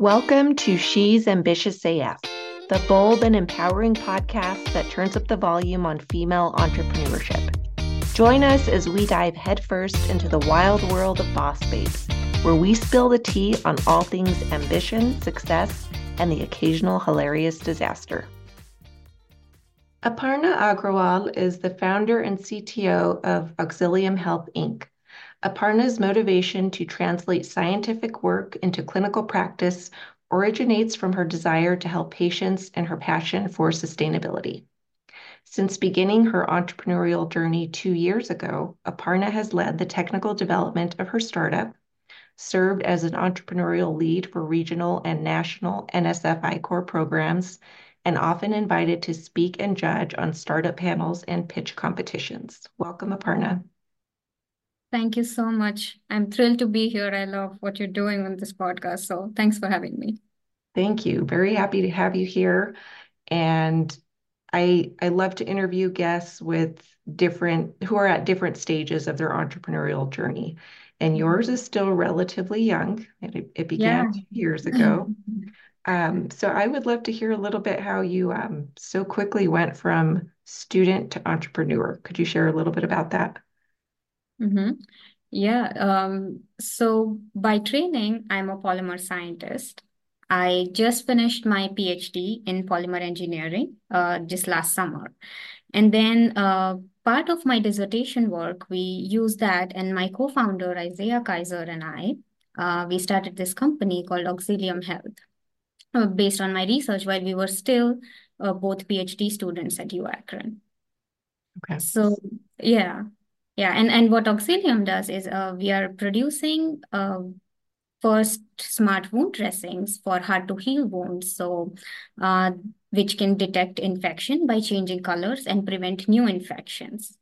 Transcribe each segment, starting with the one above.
Welcome to She's Ambitious AF, the bold and empowering podcast that turns up the volume on female entrepreneurship. Join us as we dive headfirst into the wild world of boss babes, where we spill the tea on all things ambition, success, and the occasional hilarious disaster. Aparna Agrawal is the founder and CTO of Auxilium Health Inc., Aparna's motivation to translate scientific work into clinical practice originates from her desire to help patients and her passion for sustainability. Since beginning her entrepreneurial journey two years ago, Aparna has led the technical development of her startup, served as an entrepreneurial lead for regional and national NSF I-Corps programs, and often invited to speak and judge on startup panels and pitch competitions. Welcome, Aparna. Thank you so much. I'm thrilled to be here. I love what you're doing on this podcast. So thanks for having me. Thank you. Very happy to have you here. And I I love to interview guests with different who are at different stages of their entrepreneurial journey. And yours is still relatively young. It, it began yeah. years ago. um, so I would love to hear a little bit how you um, so quickly went from student to entrepreneur. Could you share a little bit about that? Mm-hmm. Yeah. Um, so by training, I'm a polymer scientist. I just finished my PhD in polymer engineering uh, just last summer. And then uh, part of my dissertation work, we used that, and my co founder, Isaiah Kaiser, and I, uh, we started this company called Auxilium Health uh, based on my research while we were still uh, both PhD students at UAkron. Okay. So, yeah. Yeah, and, and what Auxilium does is uh, we are producing uh, first smart wound dressings for hard to heal wounds, so uh, which can detect infection by changing colors and prevent new infections.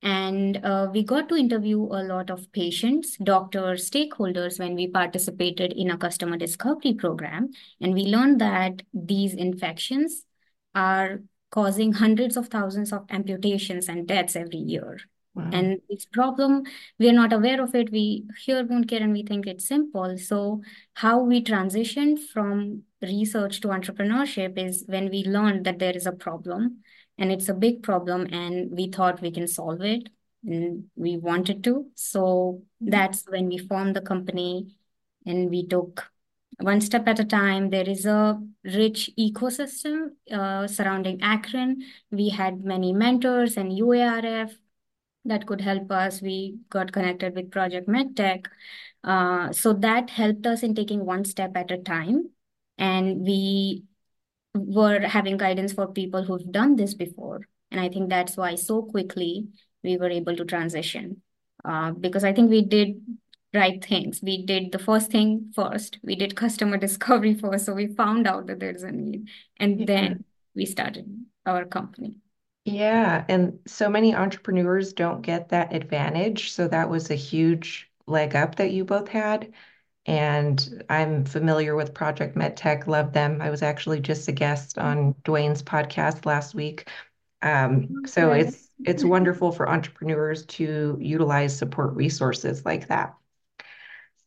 And uh, we got to interview a lot of patients, doctors, stakeholders when we participated in a customer discovery program. And we learned that these infections are causing hundreds of thousands of amputations and deaths every year. Wow. And this problem, we are not aware of it. We hear wound care and we think it's simple. So, how we transition from research to entrepreneurship is when we learned that there is a problem and it's a big problem, and we thought we can solve it and we wanted to. So, that's when we formed the company and we took one step at a time. There is a rich ecosystem uh, surrounding Akron. We had many mentors and UARF that could help us. We got connected with Project MedTech. Uh, so that helped us in taking one step at a time. And we were having guidance for people who've done this before. And I think that's why so quickly we were able to transition. Uh, because I think we did right things. We did the first thing first. We did customer discovery first. So we found out that there's a need. And yeah. then we started our company. Yeah, and so many entrepreneurs don't get that advantage. So that was a huge leg up that you both had. And I'm familiar with Project MedTech, love them. I was actually just a guest on Dwayne's podcast last week. Um, so it's it's wonderful for entrepreneurs to utilize support resources like that.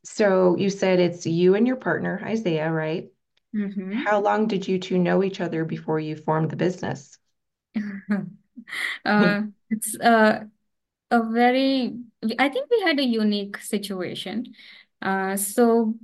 So you said it's you and your partner, Isaiah, right? Mm-hmm. How long did you two know each other before you formed the business? uh, it's uh, a very, I think we had a unique situation. Uh, so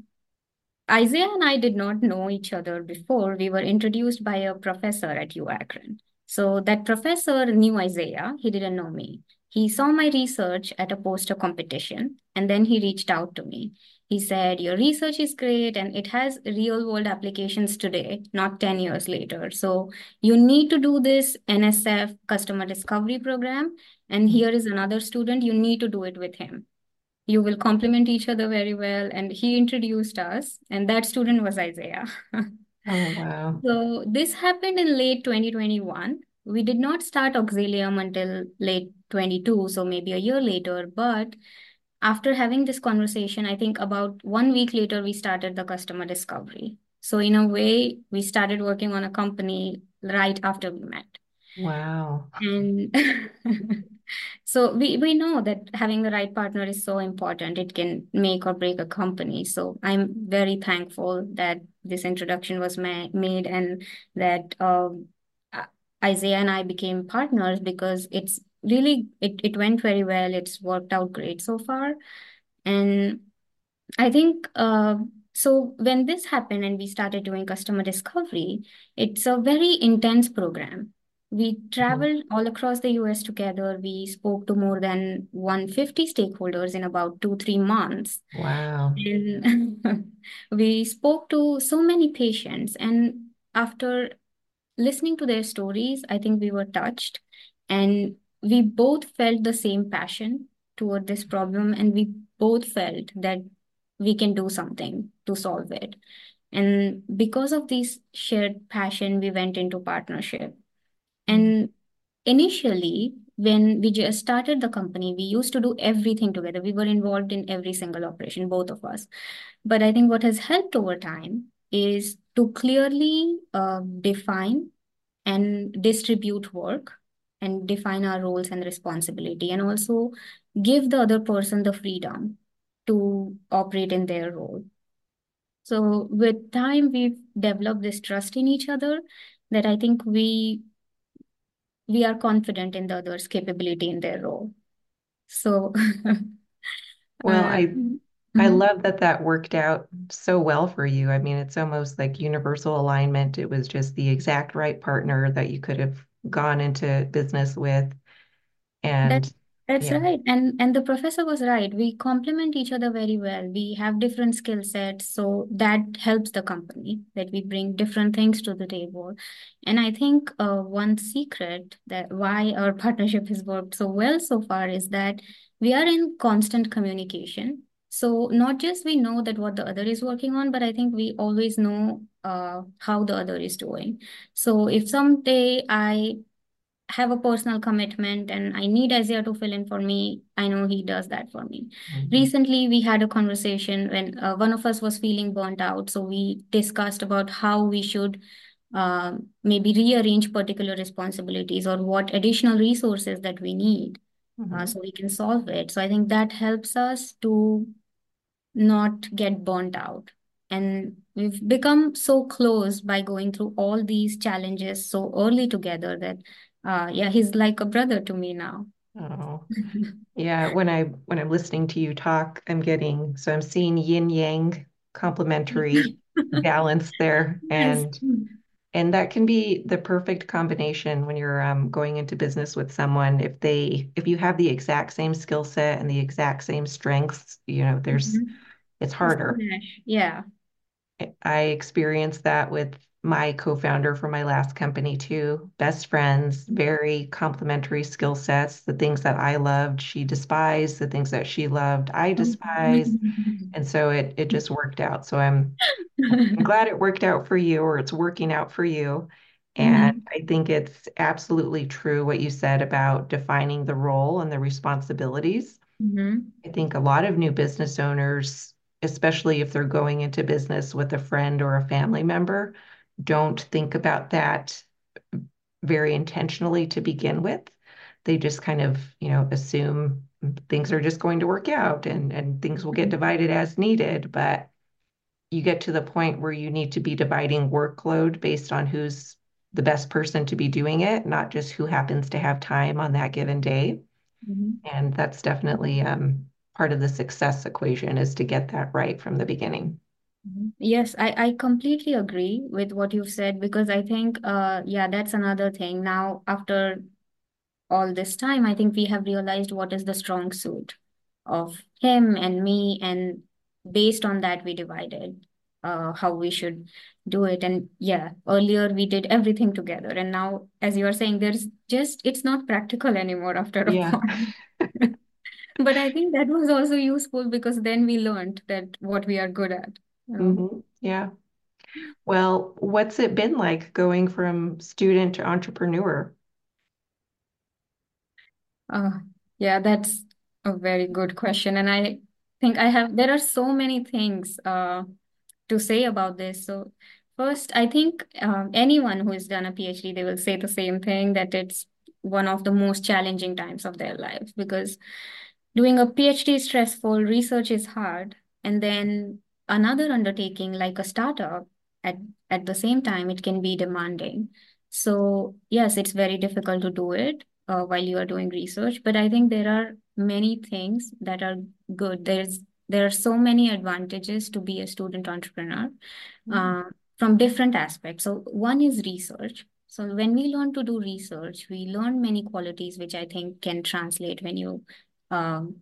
Isaiah and I did not know each other before. We were introduced by a professor at UAkron. So that professor knew Isaiah. He didn't know me. He saw my research at a poster competition and then he reached out to me. He said, Your research is great and it has real world applications today, not 10 years later. So you need to do this NSF customer discovery program. And here is another student, you need to do it with him. You will complement each other very well. And he introduced us, and that student was Isaiah. oh, wow. So this happened in late 2021. We did not start Auxilium until late 22, so maybe a year later, but after having this conversation, I think about one week later, we started the customer discovery. So, in a way, we started working on a company right after we met. Wow. And so we, we know that having the right partner is so important. It can make or break a company. So I'm very thankful that this introduction was ma made and that um, Isaiah and I became partners because it's really it, it went very well. It's worked out great so far. And I think uh, so when this happened and we started doing customer discovery, it's a very intense program. We Mhm. traveled all across the US together. We spoke to more than 150 stakeholders in about two, three months. Wow. And we spoke to so many patients. And after listening to their stories, I think we were touched and we both felt the same passion toward this problem. And we both felt that we can do something to solve it. And because of this shared passion, we went into partnership. And initially, when we just started the company, we used to do everything together. We were involved in every single operation, both of us. But I think what has helped over time is to clearly uh, define and distribute work and define our roles and responsibility and also give the other person the freedom to operate in their role so with time we've developed this trust in each other that i think we we are confident in the other's capability in their role so Well, uh, I I mhm. love that that worked out so well for you. I mean, it's almost like universal alignment. It was just the exact right partner that you could have gone into business with. And that's yeah. right. And and the professor was right. We complement each other very well. We have different skill sets, so that helps the company that we bring different things to the table. And I think uh, one secret that why our partnership has worked so well so far is that we are in constant communication. So not just we know that what the other is working on, but I think we always know uh, how the other is doing. So if someday I have a personal commitment and I need Isaiah to fill in for me, I know he does that for me. Mhm. Recently, we had a conversation when uh, one of us was feeling burnt out. So we discussed about how we should uh, maybe rearrange particular responsibilities or what additional resources that we need uh, Mhm. so we can solve it. So I think that helps us to not get burnt out. And we've become so close by going through all these challenges so early together that, uh, yeah, he's like a brother to me now. Oh. Yeah, when I when I'm listening to you talk, I'm getting so I'm seeing yin yang complementary balance there. Yes. And And that can be the perfect combination when you're um, going into business with someone. If they, if you have the exact same skill set and the exact same strengths, you know, there's, Mhm. It's harder. Yeah. I experienced that with my co-founder from my last company too. Best friends, very complementary skill sets. The things that I loved, she despised. The things that she loved, I despised. And so it it just worked out. So I'm I'm glad it worked out for you or it's working out for you. And Mhm. I think it's absolutely true what you said about defining the role and the responsibilities. Mhm. I think a lot of new business owners, especially if they're going into business with a friend or a family member, don't think about that very intentionally to begin with. They just kind of, you know, assume things are just going to work out and, and things will get divided as needed. But you get to the point where you need to be dividing workload based on who's the best person to be doing it, not just who happens to have time on that given day. Mhm. And that's definitely um, part of the success equation is to get that right from the beginning. Mhm. Yes, I, I completely agree with what you've said because I think, uh, yeah, that's another thing. Now, after all this time, I think we have realized what is the strong suit of him and me, and based on that, we divided uh, how we should do it. And yeah, earlier we did everything together, and now, as you are saying, there's just it's not practical anymore after a Yeah. point. But I think that was also useful because then we learned that what we are good at, you know. hmm Yeah. Well, what's it been like going from student to entrepreneur? Uh, yeah, that's a very good question. And I think I have, there are so many things uh, to say about this. So, First, I think um, anyone who has done a PhD, they will say the same thing that it's one of the most challenging times of their lives because doing a PhD is stressful, research is hard, and then another undertaking like a startup at at the same time it can be demanding. So yes, it's very difficult to do it uh, while you are doing research, but I think there are many things that are good. There's there are so many advantages to be a student entrepreneur uh, from different aspects. So one is research. So when we learn to do research, we learn many qualities which I think can translate when you um,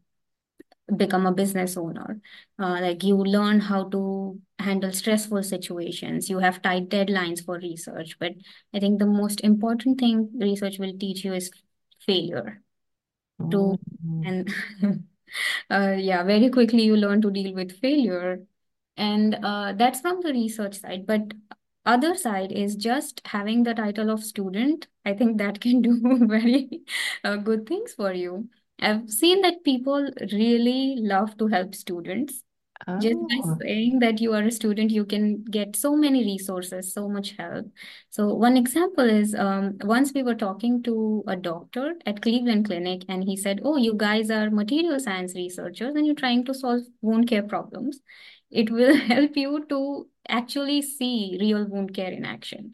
become a business owner. Uh, like you learn how to handle stressful situations. You have tight deadlines for research. But I think the most important thing research will teach you is failure. To Mm. and uh, yeah, very quickly you learn to deal with failure and uh, that's from the research side. But other side is just having the title of student. I think that can do very uh, good things for you. I've seen that people really love to help students. Just by Oh, saying that you are a student, you can get so many resources, so much help. So one example is um, once we were talking to a doctor at Cleveland Clinic, and he said, "Oh, you guys are material science researchers, and you're trying to solve wound care problems. It will help you to actually see real wound care in action."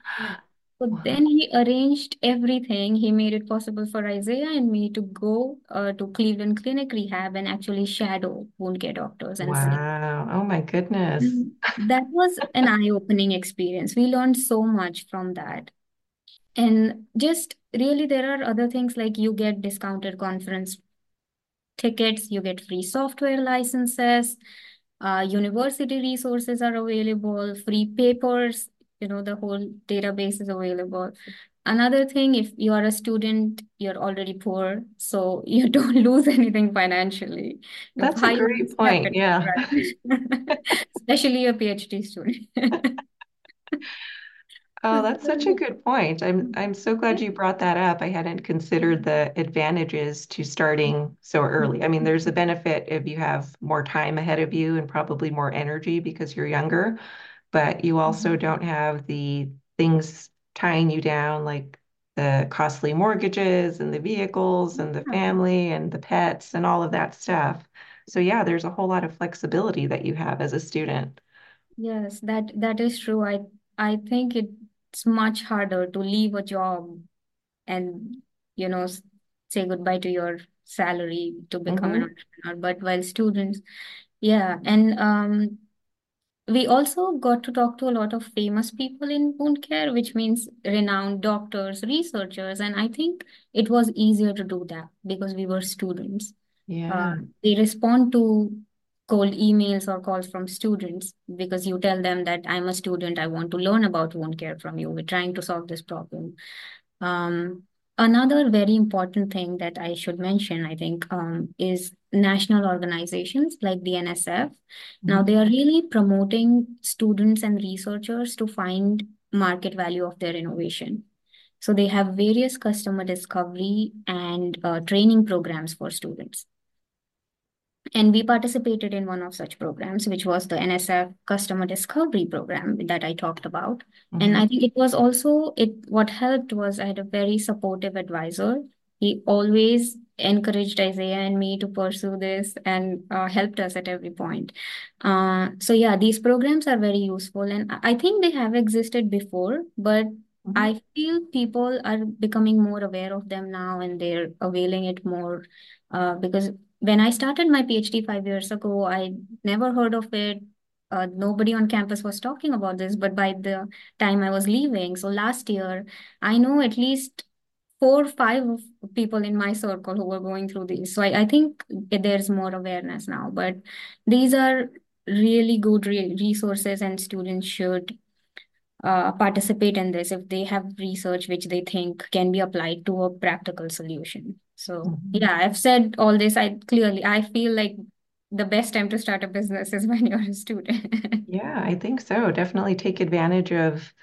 So then he arranged everything. He made it possible for Isaiah and me to go uh, to Cleveland Clinic Rehab and actually shadow wound care doctors and. Wow. Oh my goodness. Mm, That was an eye-opening experience. We learned so much from that. And just really, there are other things like you get discounted conference tickets, you get free software licenses, uh, university resources are available, free papers, you know, the whole database is available. Another thing, if you are a student, you're already poor, so you don't lose anything financially. That's a high great point. Yeah. right? Especially a PhD student. Oh, that's such a good point. I'm I'm so glad you brought that up. I hadn't considered the advantages to starting so early. I mean, there's a benefit if you have more time ahead of you and probably more energy because you're younger, but you also don't have the things tying you down like the costly mortgages and the vehicles and the family and the pets and all of that stuff. So yeah, there's a whole lot of flexibility that you have as a student. Yes, that that is true. I I think it's much harder to leave a job and you know say goodbye to your salary to become an hmm entrepreneur. But while students, yeah, and um, we also got to talk to a lot of famous people in wound care, which means renowned doctors, researchers, and I think it was easier to do that because we were students. Uh, Yeah. they respond to cold emails or calls from students because you tell them that I'm a student, I want to learn about wound care from you. We're trying to solve this problem. Um, another very important thing that I should mention, I think, um, is national organizations like the NSF. Now, Mhm. they are really promoting students and researchers to find market value of their innovation. So they have various customer discovery and uh, training programs for students. And we participated in one of such programs, which was the NSF Customer Discovery Program that I talked about. And I think it was also it what helped was I had a very supportive advisor. He always encouraged Isaiah and me to pursue this and uh, helped us at every point. Uh, so yeah, these programs are very useful, and I think they have existed before, but Mhm. I feel people are becoming more aware of them now, and they're availing it more uh, because when I started my PhD five years ago, I never heard of it. Uh, nobody on campus was talking about this, but by the time I was leaving, so last year, I know at least four or five people in my circle who were going through these. So I, I think there's more awareness now, but these are really good re resources and students should uh, participate in this if they have research which they think can be applied to a practical solution. So Mhm. yeah, I've said all this. I clearly I feel like the best time to start a business is when you're a student. Yeah, I think so. Definitely take advantage of,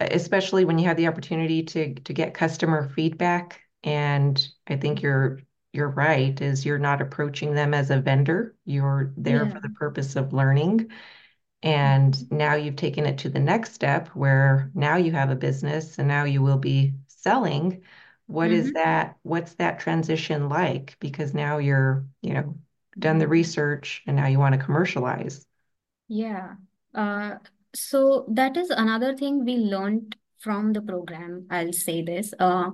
especially when you have the opportunity to to get customer feedback. And I think you're you're right, is you're not approaching them as a vendor. You're there Yeah. for the purpose of learning. And now you've taken it to the next step where now you have a business and now you will be selling. What is Mm-hmm. that? What's that transition like? Because now you're, you know, done the research and now you want to commercialize. Yeah. Uh, so that is another thing we learned from the program. I'll say this. Uh,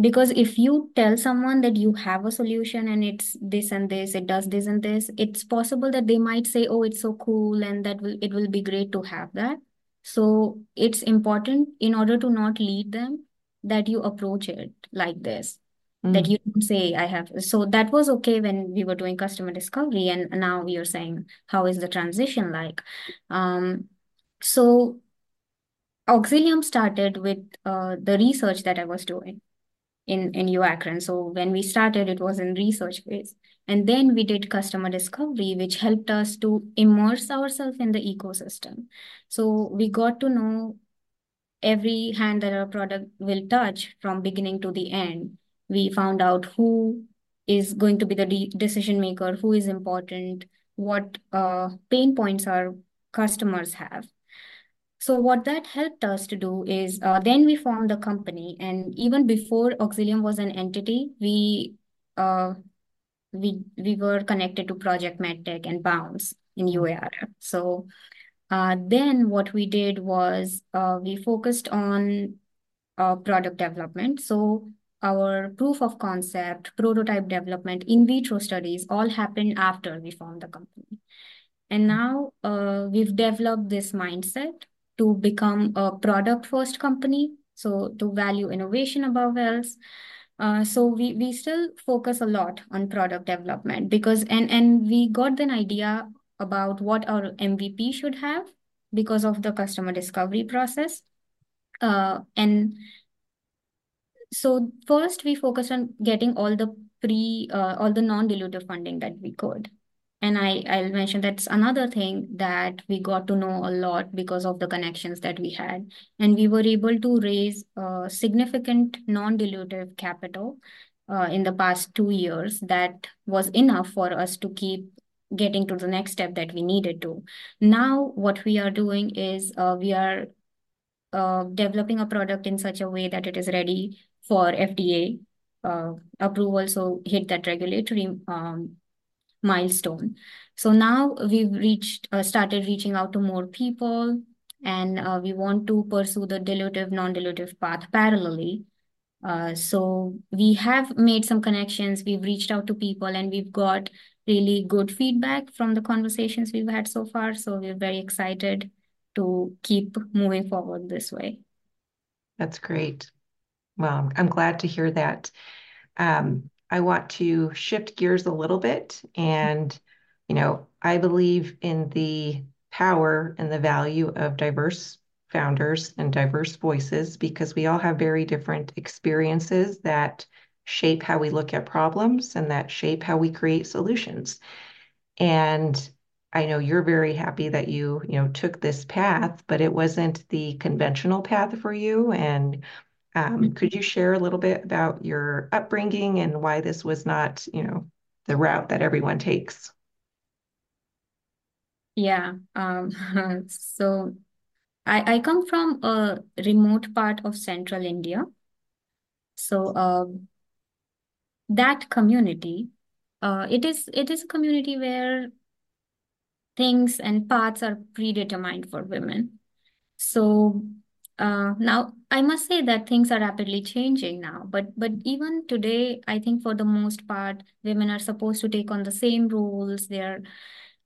because if you tell someone that you have a solution and it's this and this, it does this and this, it's possible that they might say, "Oh, it's so cool," and that will it will be great to have that. So it's important in order to not lead them that you approach it like this that Mm, you don't say I have. So that was okay when we were doing customer discovery, and now you're saying how is the transition like? Um, so Auxilium started with uh, the research that I was doing in in U So when we started, it was in research phase, and then we did customer discovery, which helped us to immerse ourselves in the ecosystem. So we got to know every hand that our product will touch from beginning to the end. We found out who is going to be the de decision maker, who is important, what uh, pain points our customers have. So what that helped us to do is uh, then we formed the company, and even before Auxilium was an entity, we uh, we we were connected to Project MedTech and Bounce in mm, UAR. So uh, then what we did was uh, we focused on uh, product development. So our proof of concept, prototype development, in vitro studies all happened after we formed the company. And now uh, we've developed this mindset to become a product first company. So to value innovation above else. Uh, so we we still focus a lot on product development because and and we got an idea about what our MVP should have because of the customer discovery process. Uh, and so first we focused on getting all the pre uh, all the non-dilutive funding that we could. And I, I'll mention that's another thing that we got to know a lot because of the connections that we had. And we were able to raise uh, significant non-dilutive capital uh, in the past two years that was enough for us to keep getting to the next step that we needed to. Now, what we are doing is uh, we are uh, developing a product in such a way that it is ready for FDA uh, approval, so hit that regulatory um, milestone. So now we've reached, uh, started reaching out to more people, and uh, we want to pursue the dilutive, non-dilutive path parallelly. Uh, so we have made some connections. We've reached out to people, and we've got really good feedback from the conversations we've had so far. So we're very excited to keep moving forward this way. that's great. Well, I'm glad to hear that. Um, I want to shift gears a little bit. And, you know, I believe in the power and the value of diverse founders and diverse voices because we all have very different experiences that shape how we look at problems and that shape how we create solutions. And I know you're very happy that you, you know, took this path, but it wasn't the conventional path for you. And um, could you share a little bit about your upbringing and why this was not, you know, the route that everyone takes? Yeah. Um, so I, I come from a remote part of central India. So uh, that community, uh, it is it is a community where things and paths are predetermined for women. So uh, now I must say that things are rapidly changing now. But but even today, I think for the most part, women are supposed to take on the same roles. They're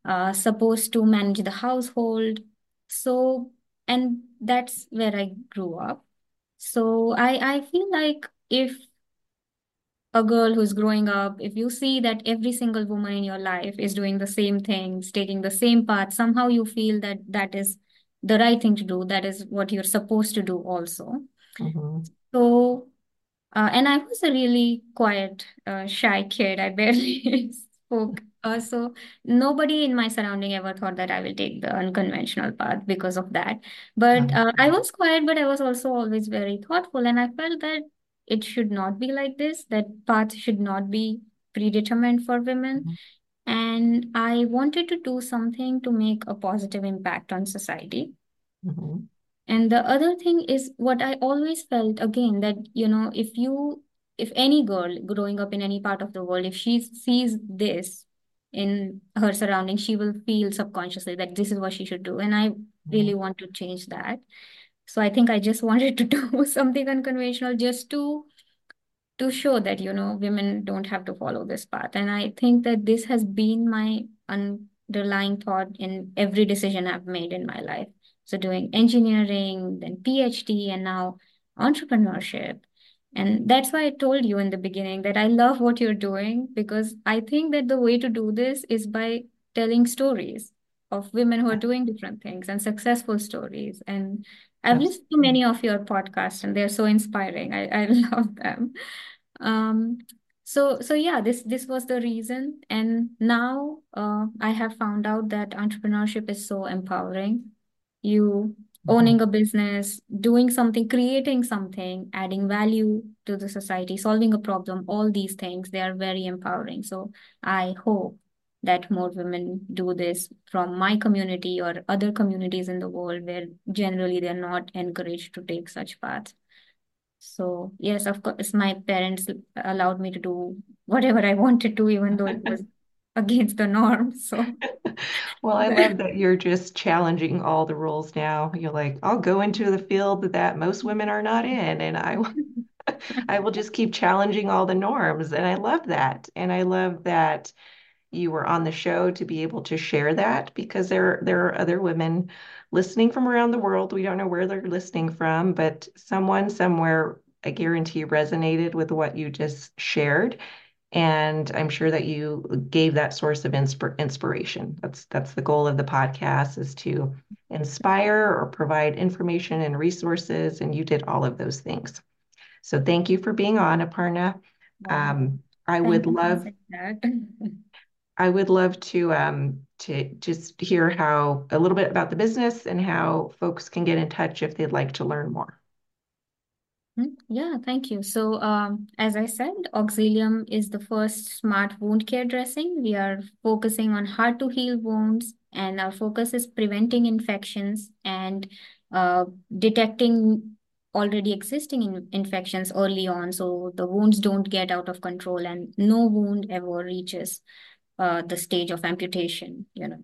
uh, supposed to manage the household. So and that's where I grew up. So I I feel like if a girl who's growing up, if you see that every single woman in your life is doing the same things, taking the same path, somehow you feel that that is the right thing to do. That is what you're supposed to do also. Mhm. So, uh, and I was a really quiet, uh, shy kid. I barely spoke. Uh, so nobody in my surrounding ever thought that I will take the unconventional path because of that. But Mhm. uh, I was quiet, but I was also always very thoughtful, and I felt that it should not be like this. That path should not be predetermined for women. And I wanted to do something to make a positive impact on society. Mm-hmm. And the other thing is what I always felt again that, you know, if you, if any girl growing up in any part of the world, if she sees this in her surroundings, she will feel subconsciously that this is what she should do. And I mm-hmm. really want to change that. So I think I just wanted to do something unconventional just to to show that you know women don't have to follow this path. And i think that this has been my underlying thought in every decision i've made in my life. So doing engineering then phd and now entrepreneurship. And that's why i told you in the beginning that i love what you're doing because i think that the way to do this is by telling stories of women who are doing different things and successful stories and I've listened to many of your podcasts and they're so inspiring. I, I love them. Um, so so yeah, this this was the reason. And now uh, I have found out that entrepreneurship is so empowering. You owning a business, doing something, creating something, adding value to the society, solving a problem, all these things, they are very empowering. So I hope that more women do this from my community or other communities in the world where generally they're not encouraged to take such paths. So yes, of course, my parents allowed me to do whatever I wanted to, even though it was against the norm. So well, I love that you're just challenging all the rules now. You're like, I'll go into the field that most women are not in, and I will I will just keep challenging all the norms. And I love that. And I love that you were on the show to be able to share that because there there are other women listening from around the world. We don't know where they're listening from, but someone somewhere, I guarantee, resonated with what you just shared. And I'm sure that you gave that source of insp- inspiration. That's that's the goal of the podcast is to inspire or provide information and resources. And you did all of those things. So thank you for being on, Aparna. Um, I would love I would love to um, to just hear how a little bit about the business and how folks can get in touch if they'd like to learn more. Hmm, yeah, thank you. So, um, as I said, Auxilium is the first smart wound care dressing. We are focusing on hard to heal wounds, and our focus is preventing infections and uh, detecting already existing in infections early on so the wounds don't get out of control and no wound ever reaches uh, the stage of amputation, you know.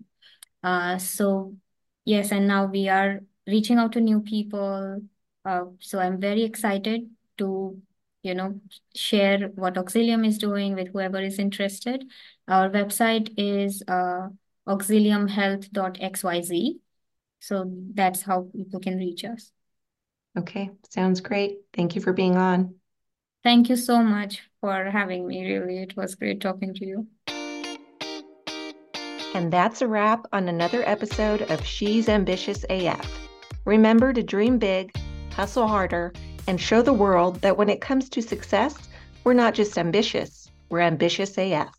Uh, so yes, and now we are reaching out to new people. Uh, so I'm very excited to, you know, share what Auxilium is doing with whoever is interested. Our website is uh, auxiliumhealth.xyz. So that's how people can reach us. Okay, sounds great. Thank you for being on. Thank you so much for having me. Really, it was great talking to you. And that's a wrap on another episode of She's Ambitious AF. Remember to dream big, hustle harder, and show the world that when it comes to success, we're not just ambitious, we're ambitious AF.